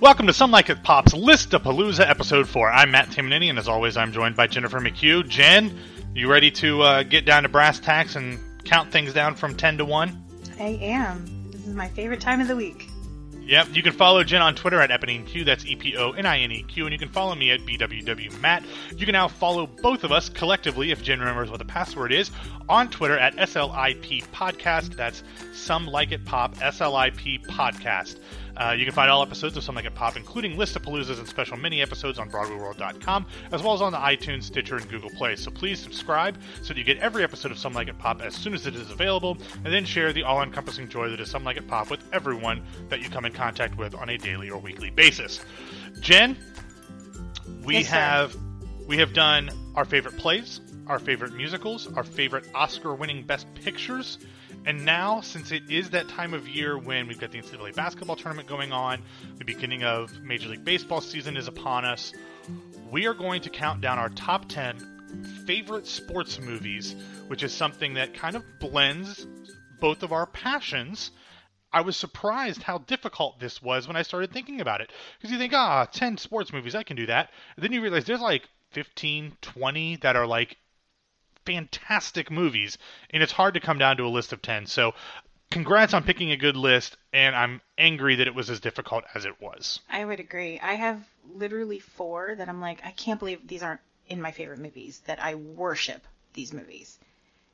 Welcome to Some Like It Pop's Listapalooza Episode 4. I'm Matt Tamanini, and as always, I'm joined by Jennifer McHugh. Jen, you ready to uh, get down to brass tacks and count things down from 10 to 1? I am. This is my favorite time of the week. Yep, you can follow Jen on Twitter at EponineQ, that's E P O N I N E Q, and you can follow me at BWWMatt. You can now follow both of us collectively, if Jen remembers what the password is, on Twitter at SLIP Podcast. That's Some Like It Pop, SLIP Podcast. Uh, you can find all episodes of Some Like It Pop, including listapaloozas and special mini episodes on BroadwayWorld.com, as well as on the iTunes, Stitcher, and Google Play. So please subscribe so that you get every episode of Some Like It Pop as soon as it is available, and then share the all-encompassing joy that is Some Like It Pop with everyone that you come in contact with on a daily or weekly basis. Jen, we Yes, have we have done our favorite plays, our favorite musicals, our favorite Oscar-winning Best Pictures. And now, since it is that time of year when we've got the NCAA basketball tournament going on, the beginning of Major League Baseball season is upon us, we are going to count down our top 10 favorite sports movies, which is something that kind of blends both of our passions. I was surprised how difficult this was when I started thinking about it. Because you think, ah, 10 sports movies, I can do that. And then you realize there's like 15, 20 that are like fantastic movies, and it's hard to come down to a list of 10. So, congrats on picking a good list, and I'm angry that it was as difficult as it was. I would agree. I have literally four that I'm like, I can't believe these aren't in my favorite movies, that I worship these movies.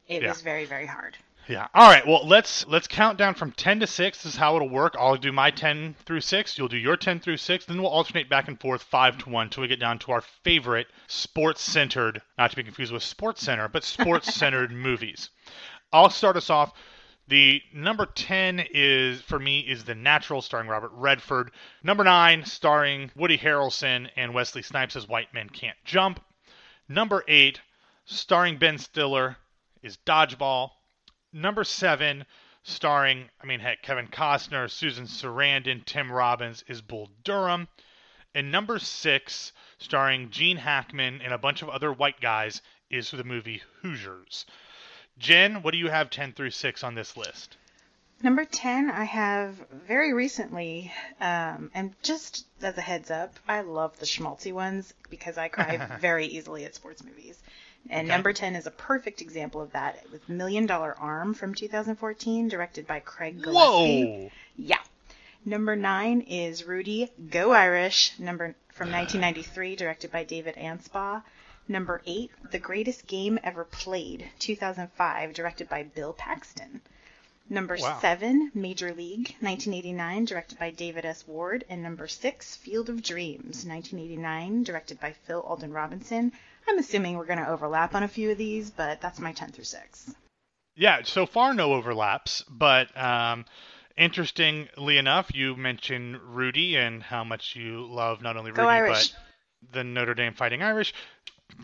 It Yeah. was very, very hard. Yeah. All right. Well, let's let's count down from 10 to 6. This is how it'll work. I'll do my 10 through 6. You'll do your 10 through 6. Then we'll alternate back and forth 5 to 1 until we get down to our favorite sports-centered, not to be confused with Sports Center, but sports-centered movies. I'll start us off. The number 10 is for me is The Natural starring Robert Redford. Number 9 starring Woody Harrelson and Wesley Snipes as White Men Can't Jump. Number 8 starring Ben Stiller is Dodgeball. Number seven, starring, I mean, heck, Kevin Costner, Susan Sarandon, Tim Robbins, is Bull Durham. And number six, starring Gene Hackman and a bunch of other white guys, is the movie Hoosiers. Jen, what do you have 10 through 6 on this list? Number 10, I have very recently, um, and just as a heads up, I love the schmaltzy ones because I cry very easily at sports movies. And Okay. number 10 is a perfect example of that with Million Dollar Arm from 2014, directed by Craig Gillespie. Whoa! Yeah. Number nine is Rudy Go Irish, number from 1993, directed by David Anspaugh. Number eight, The Greatest Game Ever Played, 2005, directed by Bill Paxton. Number Wow. seven, Major League, 1989, directed by David S. Ward. And number six, Field of Dreams, 1989, directed by Phil Alden Robinson. I'm assuming we're going to overlap on a few of these, but that's my 10 through 6. Yeah, so far no overlaps, but um, interestingly enough, you mentioned Rudy and how much you love not only Rudy, Irish. but the Notre Dame Fighting Irish.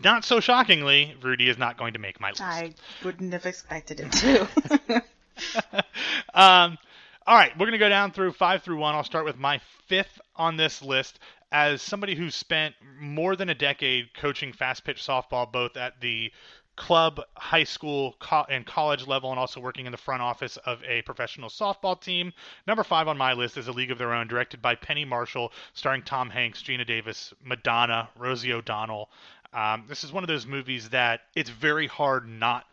Not so shockingly, Rudy is not going to make my list. I wouldn't have expected it to. um, all right, we're going to go down through five through one. I'll start with my fifth on this list. As somebody who spent more than a decade coaching fast pitch softball, both at the club, high school, co- and college level, and also working in the front office of a professional softball team. Number five on my list is A League of Their Own, directed by Penny Marshall, starring Tom Hanks, Geena Davis, Madonna, Rosie O'Donnell. Um, this is one of those movies that it's very hard not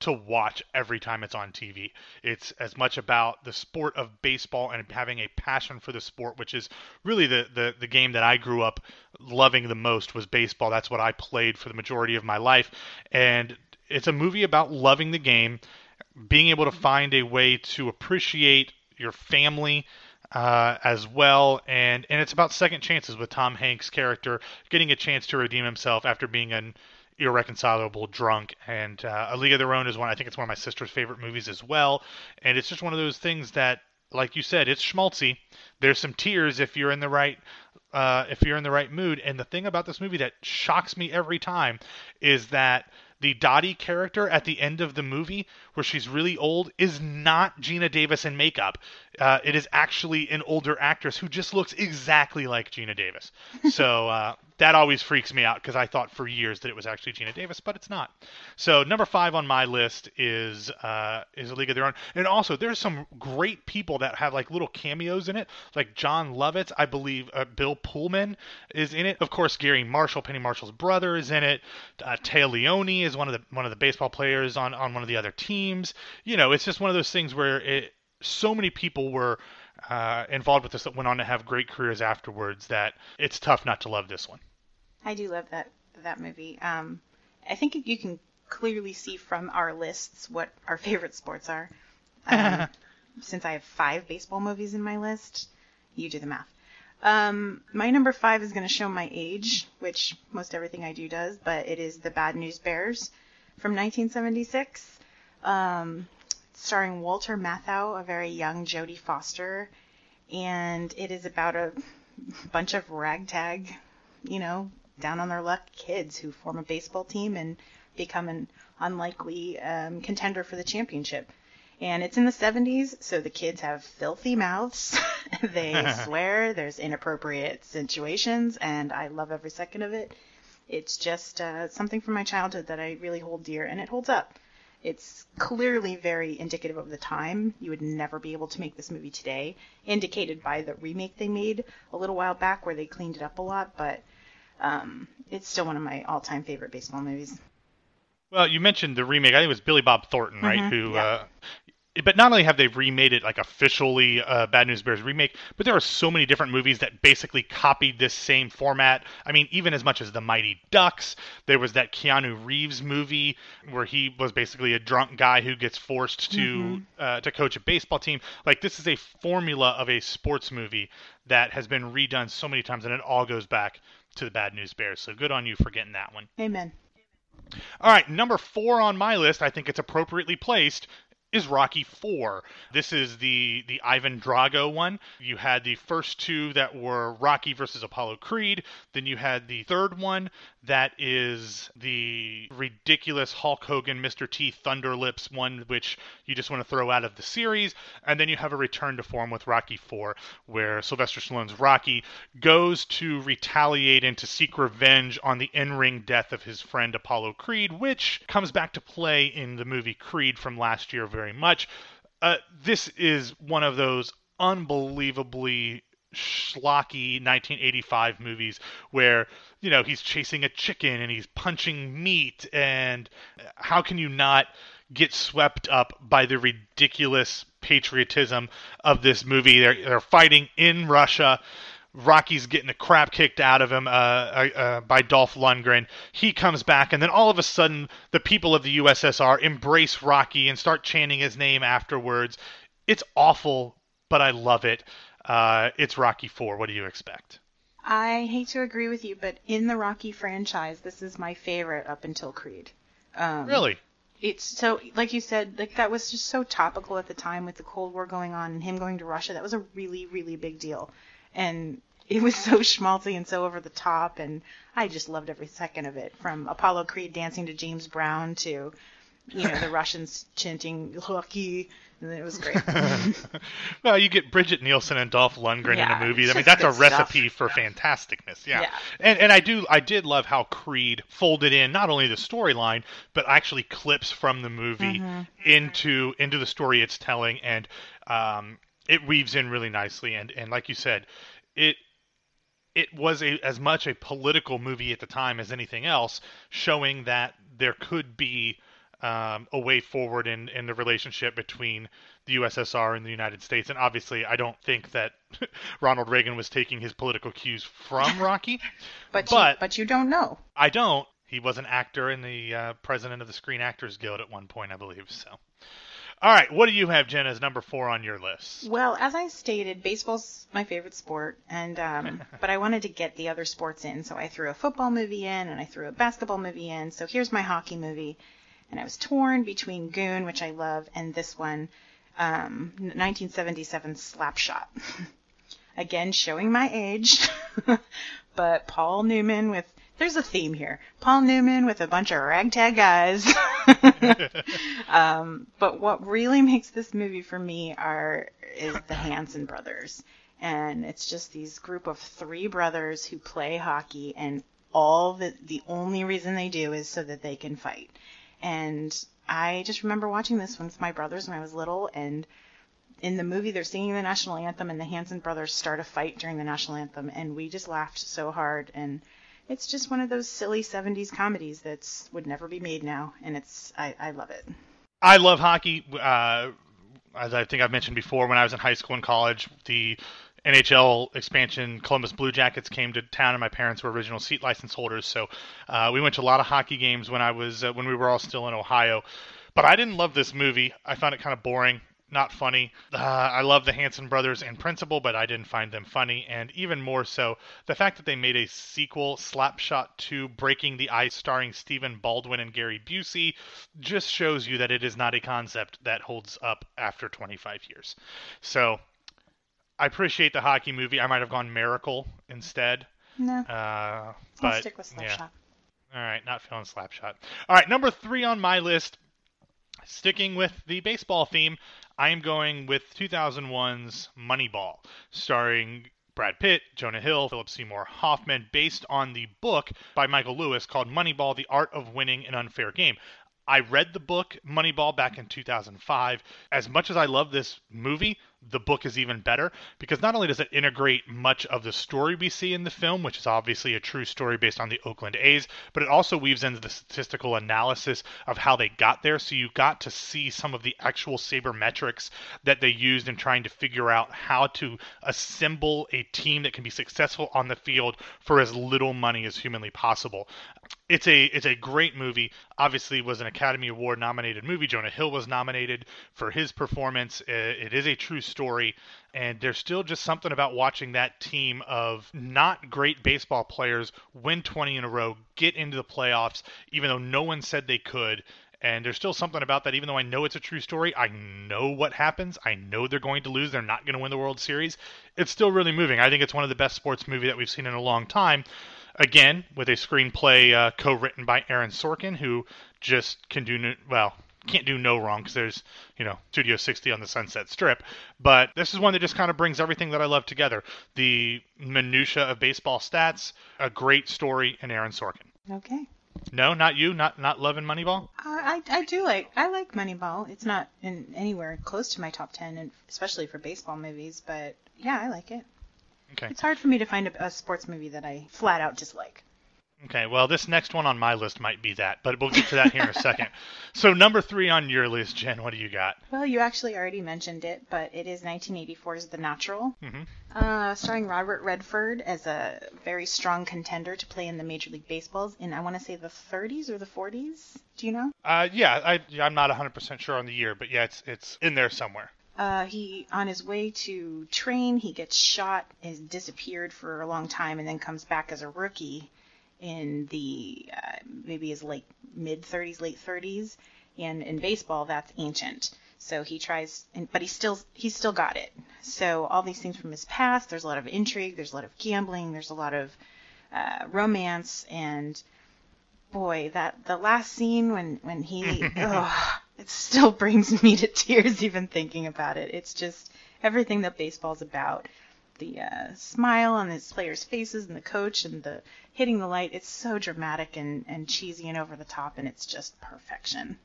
to watch every time it's on TV. It's as much about the sport of baseball and having a passion for the sport, which is really the, the, the game that I grew up loving the most was baseball. That's what I played for the majority of my life. And it's a movie about loving the game, being able to find a way to appreciate your family uh, as well, and and it's about second chances with Tom Hanks' character getting a chance to redeem himself after being an irreconcilable drunk. And uh, A League of Their Own is one. I think it's one of my sister's favorite movies as well. And it's just one of those things that, like you said, it's schmaltzy. There's some tears if you're in the right. Uh, if you're in the right mood, and the thing about this movie that shocks me every time is that the Dottie character at the end of the movie, where she's really old, is not Geena Davis in makeup. Uh, it is actually an older actress who just looks exactly like Geena Davis. So uh, that always freaks me out because I thought for years that it was actually Geena Davis, but it's not. So number five on my list is uh, is a League of Their Own, and also there's some great people that have like little cameos in it, like Jon Lovitz, I believe uh, Bill Pullman is in it. Of course, Garry Marshall, Penny Marshall's brother, is in it. Uh, Téa Leoni is one of the one of the baseball players on on one of the other teams. You know, it's just one of those things where it so many people were uh, involved with this that went on to have great careers afterwards that it's tough not to love this one. I do love that that movie. Um, I think you can clearly see from our lists what our favorite sports are. Um, since I have five baseball movies in my list, you do the math. Um, my number five is going to show my age, which most everything I do does, but it is The Bad News Bears from 1976. Um, starring Walter Matthau, a very young Jodie Foster, and it is about a bunch of ragtag, you know, down on their luck kids who form a baseball team and become an unlikely um, contender for the championship. And it's in the 70s, so the kids have filthy mouths. they swear. There's inappropriate situations, and I love every second of it. It's just uh, something from my childhood that I really hold dear, and it holds up. It's clearly very indicative of the time. You would never be able to make this movie today, indicated by the remake they made a little while back where they cleaned it up a lot, but um, it's still one of my all-time favorite baseball movies. Well, you mentioned the remake. I think it was Billy Bob Thornton, right? Mhm, Who, yeah. uh, but not only have they remade it like officially uh, Bad News Bears remake, but there are so many different movies that basically copied this same format. I mean, even as much as the Mighty Ducks, there was that Keanu Reeves movie where he was basically a drunk guy who gets forced to Mhm. uh, to coach a baseball team. Like this is a formula of a sports movie that has been redone so many times, and it all goes back to the Bad News Bears. So good on you for getting that one. Amen. All right, number four on my list, I think it's appropriately placed, is Rocky Four. This is the the Ivan Drago one. You had the first two that were Rocky versus Apollo Creed. Then you had the third one that is the ridiculous Hulk Hogan, Mr. T, Thunder Lips one, which you just want to throw out of the series. And then you have a return to form with Rocky Four, where Sylvester Stallone's Rocky goes to retaliate and to seek revenge on the in-ring death of his friend Apollo Creed, which comes back to play in the movie Creed from last year very much. Uh, this is one of those unbelievably schlocky 1985 movies where you know he's chasing a chicken and he's punching meat and how can you not get swept up by the ridiculous patriotism of this movie they're, they're fighting in Russia Rocky's getting the crap kicked out of him uh, uh, uh, by Dolph Lundgren. He comes back, and then all of a sudden, the people of the USSR embrace Rocky and start chanting his name afterwards. It's awful, but I love it. Uh, it's Rocky Four. What do you expect? I hate to agree with you, but in the Rocky franchise, this is my favorite up until Creed. Um, Really? It's so, like you said, like that was just so topical at the time with the Cold War going on and him going to Russia. That was a really, really big deal, and it was so schmaltzy and so over the top, and I just loved every second of it. From Apollo Creed dancing to James Brown to, you know, the Russians chanting "Rocky," and it was great. well, you get Brigitte Nielsen and Dolph Lundgren Yeah, in a movie. I mean, that's a good stuff. recipe for fantasticness. Yeah. Yeah. And and I do I did love how Creed folded in not only the storyline but actually clips from the movie into into the story it's telling, and um, it weaves in really nicely. And and like you said, it it was a as much a political movie at the time as anything else, showing that there could be um, a way forward in, in the relationship between the USSR and the United States. And obviously, I don't think that Ronald Reagan was taking his political cues from Rocky. But But- you, but you don't know. I don't. He was an actor and the uh, president of the Screen Actors Guild at one point, I believe. So, all right, what do you have, Jen, as number four on your list? Well, as I stated, baseball's my favorite sport, and um, but I wanted to get the other sports in, so I threw a football movie in and I threw a basketball movie in. So here's my hockey movie, and I was torn between Goon, which I love, and this one, um, 1977 Slapshot. Again, showing my age, but Paul Newman with there's a theme here. Paul Newman with a bunch of ragtag guys. um, but what really makes this movie for me are is the Hanson brothers. and it's just these group of three brothers who play hockey, and all the the only reason they do is so that they can fight. And I just remember watching this with my brothers when I was little, and in the movie they're singing the national anthem, and the Hanson brothers start a fight during the national anthem, and we just laughed so hard and it's just one of those silly 70s comedies that's would never be made now and it's I, I love it I love hockey. Uh, as I think I've mentioned before, when I was in high school and college, the NHL expansion Columbus Blue Jackets came to town, and my parents were original seat license holders. So uh, we went to a lot of hockey games when I was uh, when we were all still in Ohio. But I didn't love this movie. I found it kind of boring not funny. Uh, I love the Hanson brothers in principle, but I didn't find them funny. And even more so, the fact that they made a sequel, Slapshot 2 Breaking the Ice, starring Stephen Baldwin and Gary Busey, just shows you that it is not a concept that holds up after 25 years. So I appreciate the hockey movie. I might have gone Miracle instead. No. Uh, but, I'll stick with Slapshot. Yeah. All right, not feeling Slapshot. All right, number three on my list. Sticking with the baseball theme, I am going with 2001's Moneyball, starring Brad Pitt, Jonah Hill, Philip Seymour Hoffman, based on the book by Michael Lewis called Moneyball The Art of Winning an Unfair Game. I read the book Moneyball back in 2005. As much as I love this movie, the book is even better because not only does it integrate much of the story we see in the film, which is obviously a true story based on the Oakland A's, but it also weaves into the statistical analysis of how they got there. So you got to see some of the actual sabermetrics that they used in trying to figure out how to assemble a team that can be successful on the field for as little money as humanly possible. It's a it's a great movie. Obviously, was an Academy Award nominated movie. Jonah Hill was nominated for his performance. It is a true story. And there's still just something about watching that team of not great baseball players win 20 in a row, get into the playoffs, even though no one said they could. And there's still something about that, even though I know it's a true story, I know what happens. I know they're going to lose. They're not going to win the World Series. It's still really moving. I think it's one of the best sports movie that we've seen in a long time. Again, with a screenplay uh, co-written by Aaron Sorkin, who just can do well can't do no wrong because there's you know Studio 60 on the Sunset Strip. But this is one that just kind of brings everything that I love together: the minutia of baseball stats, a great story, and Aaron Sorkin. Okay. No, not you. Not not loving Moneyball. I I do like I like Moneyball. It's not in anywhere close to my top ten, and especially for baseball movies. But yeah, I like it. Okay. It's hard for me to find a, a sports movie that I flat out dislike. Okay, well, this next one on my list might be that, but we'll get to that here in a second. So, number three on your list, Jen, what do you got? Well, you actually already mentioned it, but it is 1984's The Natural, mm-hmm. uh, starring Robert Redford as a very strong contender to play in the Major League Baseballs in, I want to say, the 30s or the 40s. Do you know? Uh, yeah, I, I'm not 100% sure on the year, but yeah, it's it's in there somewhere. Uh, he on his way to train, he gets shot, is disappeared for a long time, and then comes back as a rookie in the uh, maybe his late mid 30s, late 30s, and in baseball that's ancient. So he tries, and, but he still he's still got it. So all these things from his past. There's a lot of intrigue. There's a lot of gambling. There's a lot of uh, romance, and boy, that the last scene when when he, it still brings me to tears even thinking about it. It's just everything that baseball's about the uh, smile on his players' faces and the coach and the hitting the light. It's so dramatic and, and cheesy and over the top, and it's just perfection.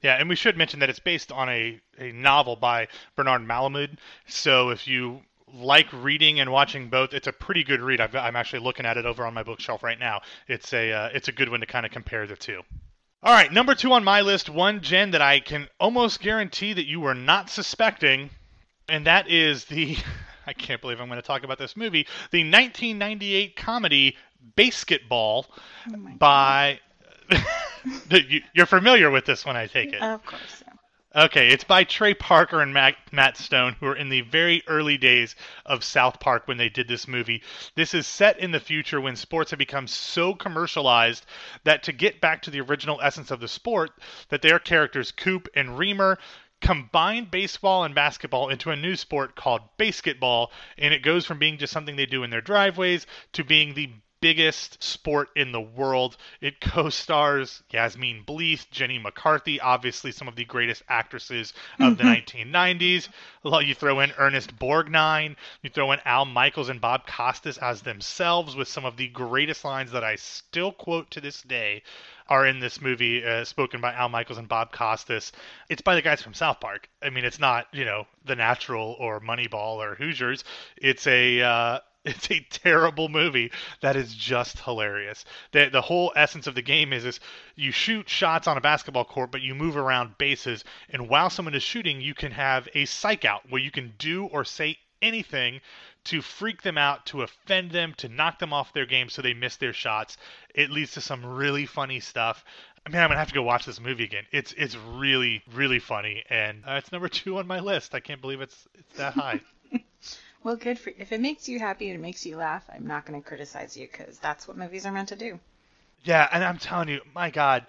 Yeah, and we should mention that it's based on a, a novel by Bernard Malamud. So if you like reading and watching both, it's a pretty good read. i am actually looking at it over on my bookshelf right now. It's a uh, it's a good one to kind of compare the two. All right, number two on my list, one Jen that I can almost guarantee that you were not suspecting, and that is the I can't believe I'm going to talk about this movie. The 1998 comedy BASEketball oh by. You're familiar with this one, I take it. Of course. Okay, it's by Trey Parker and Matt, Matt Stone, who are in the very early days of South Park when they did this movie. This is set in the future when sports have become so commercialized that to get back to the original essence of the sport, that their characters Coop and Reamer combine baseball and basketball into a new sport called baseketball, and it goes from being just something they do in their driveways to being the biggest sport in the world. It co-stars Yasmine Bleeth, Jenny McCarthy, obviously some of the greatest actresses of the 1990s. You throw in Ernest Borgnine, you throw in Al Michaels and Bob Costas as themselves with some of the greatest lines that I still quote to this day are in this movie, uh, spoken by Al Michaels and Bob Costas. It's by the guys from South Park. I mean, it's not you know The Natural or Moneyball or Hoosiers. It's a uh, it's a terrible movie that is just hilarious. The the whole essence of the game is is you shoot shots on a basketball court, but you move around bases, and while someone is shooting, you can have a psych out where you can do or say anything to freak them out, to offend them, to knock them off their game so they miss their shots. It leads to some really funny stuff. I mean, I'm gonna have to go watch this movie again. It's it's really really funny, and uh, it's number two on my list. I can't believe it's it's that high. well, good for you. if it makes you happy and it makes you laugh. I'm not going to criticize you because that's what movies are meant to do. Yeah, and I'm telling you, my God,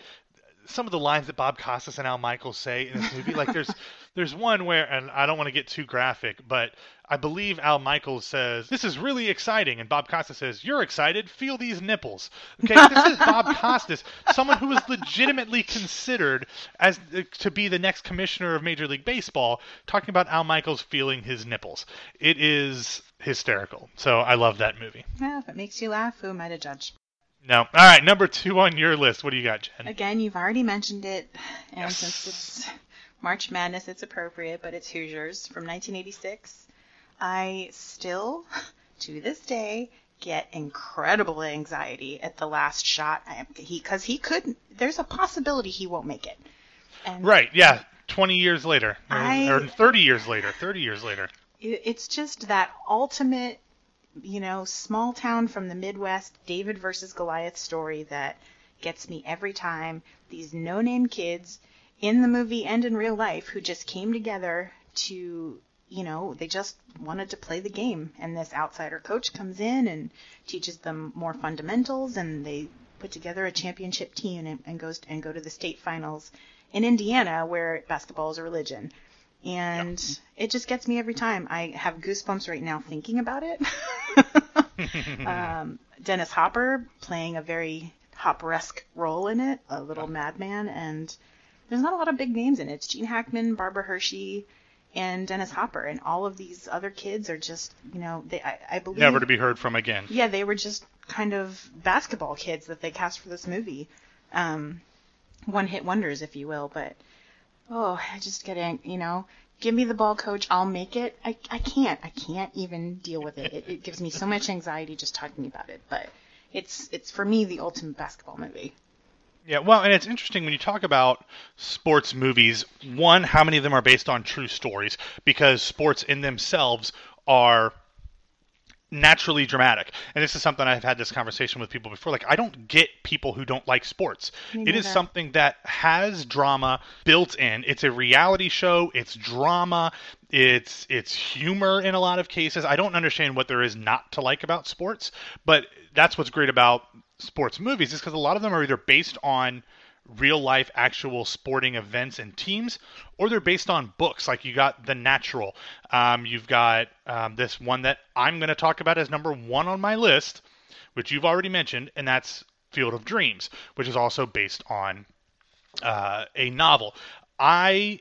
some of the lines that Bob Costas and Al Michaels say in this movie, like there's there's one where, and I don't want to get too graphic, but I believe Al Michaels says this is really exciting, and Bob Costas says you're excited. Feel these nipples. Okay, this is Bob Costas, someone who is legitimately considered as uh, to be the next commissioner of Major League Baseball, talking about Al Michaels feeling his nipples. It is hysterical. So I love that movie. Yeah, if it makes you laugh, who am I to judge? No. All right, number two on your list. What do you got, Jen? Again, you've already mentioned it, and yes. since it's March Madness, it's appropriate, but it's Hoosiers from 1986. I still, to this day, get incredible anxiety at the last shot. I, he because he could. There's a possibility he won't make it. And right. Yeah. 20 years later, I, or 30 years later. 30 years later. It's just that ultimate you know, small town from the Midwest, David versus Goliath story that gets me every time. These no name kids in the movie and in real life who just came together to, you know, they just wanted to play the game. And this outsider coach comes in and teaches them more fundamentals and they put together a championship team and, and goes and go to the state finals in Indiana where basketball is a religion and it just gets me every time. I have goosebumps right now thinking about it. um, Dennis Hopper playing a very Hopper-esque role in it, a little madman, and there's not a lot of big names in it. It's Gene Hackman, Barbara Hershey, and Dennis Hopper, and all of these other kids are just, you know, they I, I believe never to be heard from again. Yeah, they were just kind of basketball kids that they cast for this movie, um, one hit wonders, if you will, but oh, I just getting, you know, give me the ball, coach. I'll make it. I, I can't. I can't even deal with it. it. It gives me so much anxiety just talking about it. But it's it's for me the ultimate basketball movie. Yeah, well, and it's interesting when you talk about sports movies. One, how many of them are based on true stories? Because sports in themselves are naturally dramatic. And this is something I've had this conversation with people before. Like, I don't get people who don't like sports. It is something that has drama built in. It's a reality show. It's drama. It's it's humor in a lot of cases. I don't understand what there is not to like about sports, but that's what's great about sports movies is because a lot of them are either based on real life actual sporting events and teams, or they're based on books. Like you got The Natural. Um, you've got um, this one that I'm going to talk about as number one on my list, which you've already mentioned, and that's Field of Dreams, which is also based on uh, a novel. I,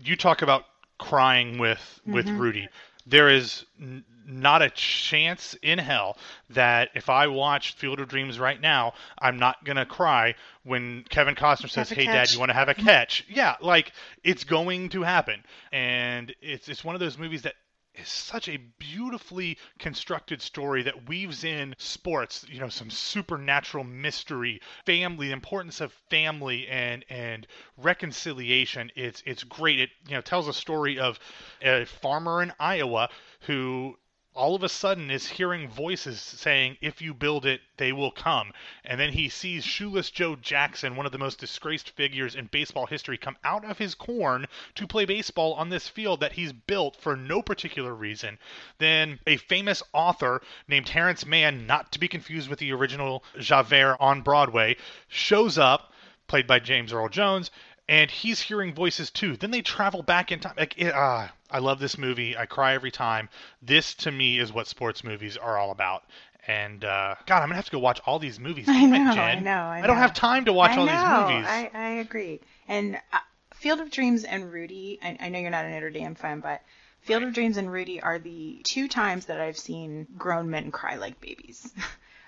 you talk about crying with mm-hmm. with Rudy. There is n- not a chance in hell that if I watch Field of Dreams right now, I'm not gonna cry when Kevin Costner says, "Hey, catch. Dad, you want to have a catch?" yeah, like it's going to happen, and it's it's one of those movies that is such a beautifully constructed story that weaves in sports, you know, some supernatural mystery, family, the importance of family and and reconciliation. It's it's great. It you know tells a story of a farmer in Iowa who all of a sudden is hearing voices saying, if you build it, they will come. And then he sees Shoeless Joe Jackson, one of the most disgraced figures in baseball history, come out of his corn to play baseball on this field that he's built for no particular reason. Then a famous author named Terrence Mann, not to be confused with the original Javert on Broadway, shows up, played by James Earl Jones, and he's hearing voices too. Then they travel back in time. Like, it, uh, I love this movie. I cry every time. This to me is what sports movies are all about, And uh, God, I'm gonna have to go watch all these movies. I know, Jen. I know, I don't have time to watch I all know, these movies. I, I agree. And uh, Field of Dreams and Rudy, I, I know you're not a Notre Dame fan, but Field of Dreams and Rudy are the two times that I've seen grown men cry like babies.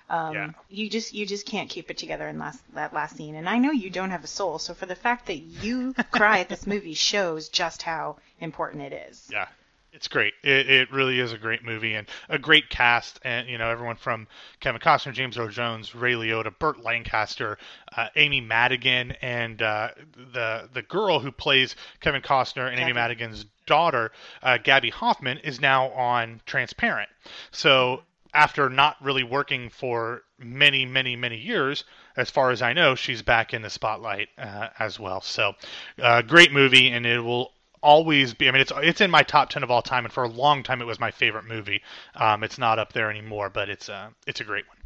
Um, Yeah. You just you just can't keep it together in last that last scene, and I know you don't have a soul. So for the fact that you cry at this movie shows just how important it is. Yeah, it's great. It, it really is a great movie and a great cast. And you know, everyone from Kevin Costner, James Earl Jones, Ray Liotta, Burt Lancaster, uh, Amy Madigan, and uh, the the girl who plays Kevin Costner and Amy Madigan's daughter, uh, Gaby Hoffmann, is now on Transparent. So after not really working for many, many, many years, as far as I know, she's back in the spotlight uh, as well. So, uh, great movie, and it will always be. I mean, it's it's in my top ten of all time, and for a long time, it was my favorite movie. Um, it's not up there anymore, but it's uh, it's a great one.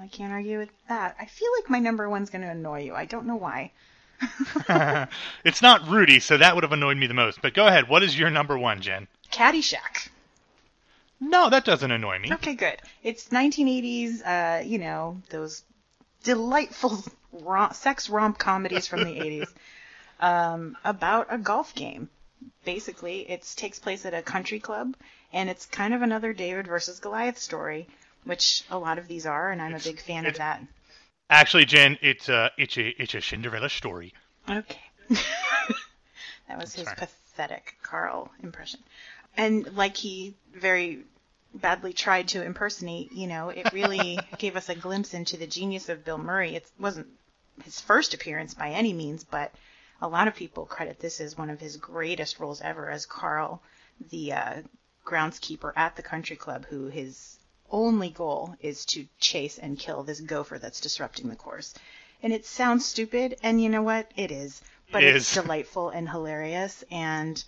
I can't argue with that. I feel like my number one's going to annoy you. I don't know why. it's not Rudy, so that would have annoyed me the most. But go ahead. What is your number one, Jen? Caddyshack. No, that doesn't annoy me. Okay, good. It's 1980s, uh, you know, those delightful rom- sex romp comedies from the 80s um, about a golf game. Basically, it takes place at a country club, and it's kind of another David versus Goliath story, which a lot of these are, and I'm a big fan of that. Actually, Jen, it's a it's a it's a Cinderella story. Okay. that was his pathetic Carl impression. And like he very badly tried to impersonate, you know, it really gave us a glimpse into the genius of Bill Murray. It wasn't his first appearance by any means, but a lot of people credit this as one of his greatest roles ever as Carl, the uh, groundskeeper at the country club, who his only goal is to chase and kill this gopher that's disrupting the course. And it sounds stupid, and you know what? It is. But It it's is. delightful and hilarious, and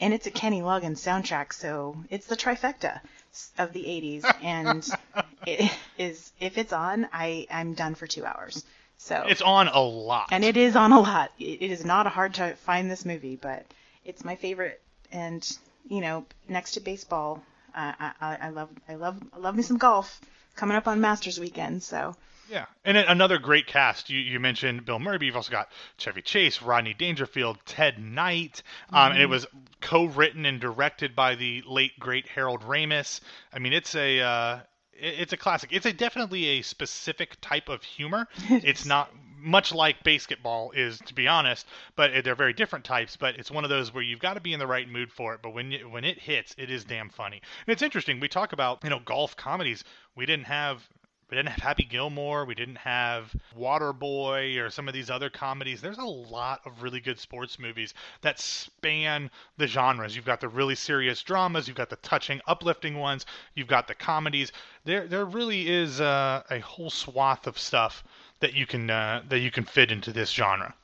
and it's a Kenny Loggins soundtrack, so it's the trifecta of the 80s. And it is if it's on, I I'm done for two hours. So It's on a lot. and it is on a lot. It, it is not hard to find this movie, but it's my favorite. And you know, next to baseball, I, I, I love I love I love me some golf coming up on Masters weekend. So Yeah, and another great cast. You you mentioned Bill Murray. but You've also got Chevy Chase, Rodney Dangerfield, Ted Knight, um, and it was co-written and directed by the late great Harold Ramis. I mean, it's a uh, it's a classic. It's a definitely a specific type of humor. it's not much like baseketball is, to be honest, but they're very different types. But it's one of those where you've got to be in the right mood for it. But when you, when it hits, it is damn funny. And it's interesting. We talk about you know golf comedies. We didn't have we didn't have Happy Gilmore. We didn't have Waterboy or some of these other comedies. There's a lot of really good sports movies that span the genres. You've got the really serious dramas. You've got the touching, uplifting ones. You've got the comedies. There, there really is a whole swath of stuff that you can uh, that you can fit into this genre.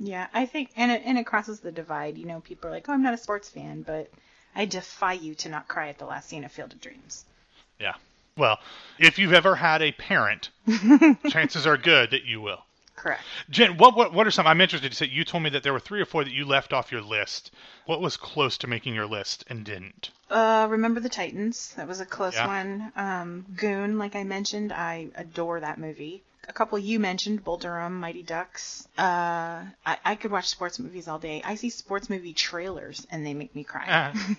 yeah, I think and it and it crosses the divide. You know, people are like, oh, I'm not a sports fan, but I defy you to not cry at the last scene of Field of Dreams. Yeah. Well, if you've ever had a parent, chances are good that you will. Correct. Jen, what, what what are some? I'm interested to say you told me that there were three or four that you left off your list. What was close to making your list and didn't? Uh, remember the Titans? That was a close Yeah. one. Um, Goon, like I mentioned, I adore that movie. A couple you mentioned, Bull Durham, Mighty Ducks. Uh, I, I could watch sports movies all day. I see sports movie trailers and they make me cry. Uh,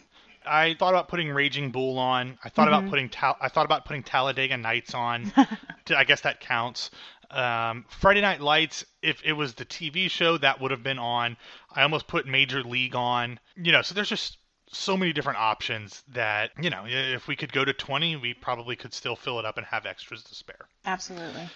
I thought about putting Raging Bull on. I thought about putting Tal- I thought about putting Talladega Nights on. I guess that counts. Um, Friday Night Lights, if it was the TV show, that would have been on. I almost put Major League on. You know, so there's just so many different options that you know if we could go to 20 we probably could still fill it up and have extras to spare Absolutely.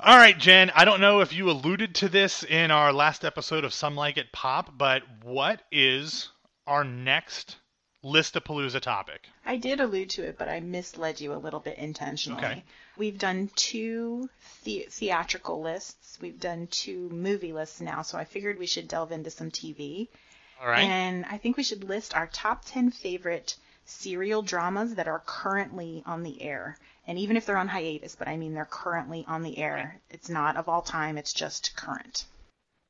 All right jen i don't know if you alluded to this in our last episode of some like it pop but what is our next list of listapalooza topic I did allude to it, but I misled you a little bit intentionally. Okay. We've done two the- theatrical lists. We've done two movie lists now, so I figured we should delve into some TV. all right And I think we should list our top 10 favorite serial dramas that are currently on the air. And even if they're on hiatus, but I mean they're currently on the air. It's not of all time, it's just current.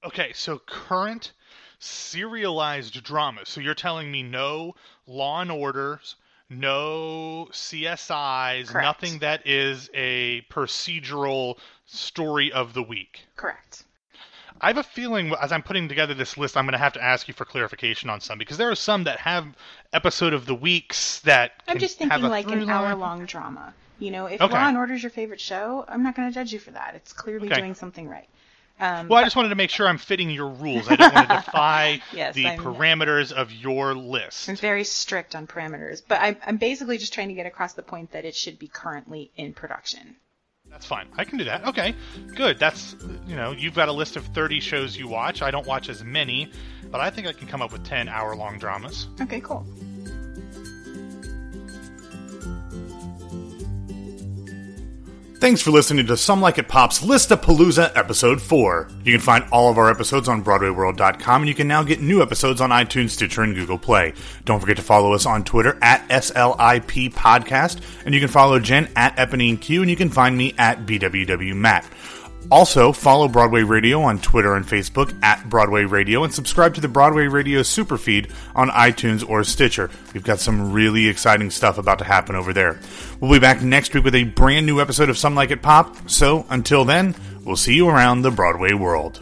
Okay, so current serialized dramas. So you're telling me no Law and Orders, no CSIs, Correct. nothing that is a procedural story of the week. Correct. I have a feeling as I'm putting together this list, I'm going to have to ask you for clarification on some because there are some that have episode of the weeks that I'm just have thinking like an hour long drama. You know, if Okay. Law and Order's your favorite show, I'm not going to judge you for that. It's clearly Okay. doing something right. Um, Well, I just wanted to make sure I'm fitting your rules. I don't want to defy Yes, the I'm- parameters of your list. I'm very strict on parameters, but I'm, I'm basically just trying to get across the point that it should be currently in production. That's fine. I can do that. Okay, good. That's you know, you've got a list of 30 shows you watch. I don't watch as many, but I think I can come up with 10 hour-long dramas. Okay, cool. Thanks for listening to Some Like It Pop's Listapalooza Episode 4. You can find all of our episodes on BroadwayWorld.com, and you can now get new episodes on iTunes, Stitcher, and Google Play. Don't forget to follow us on Twitter at SLIP Podcast, and you can follow Jen at Eponine Q, and you can find me at BWWMatt. Also, follow Broadway Radio on Twitter and Facebook at Broadway Radio and subscribe to the Broadway Radio Superfeed on iTunes or Stitcher. We've got some really exciting stuff about to happen over there. We'll be back next week with a brand new episode of Some Like It Pop, so until then, we'll see you around the Broadway world.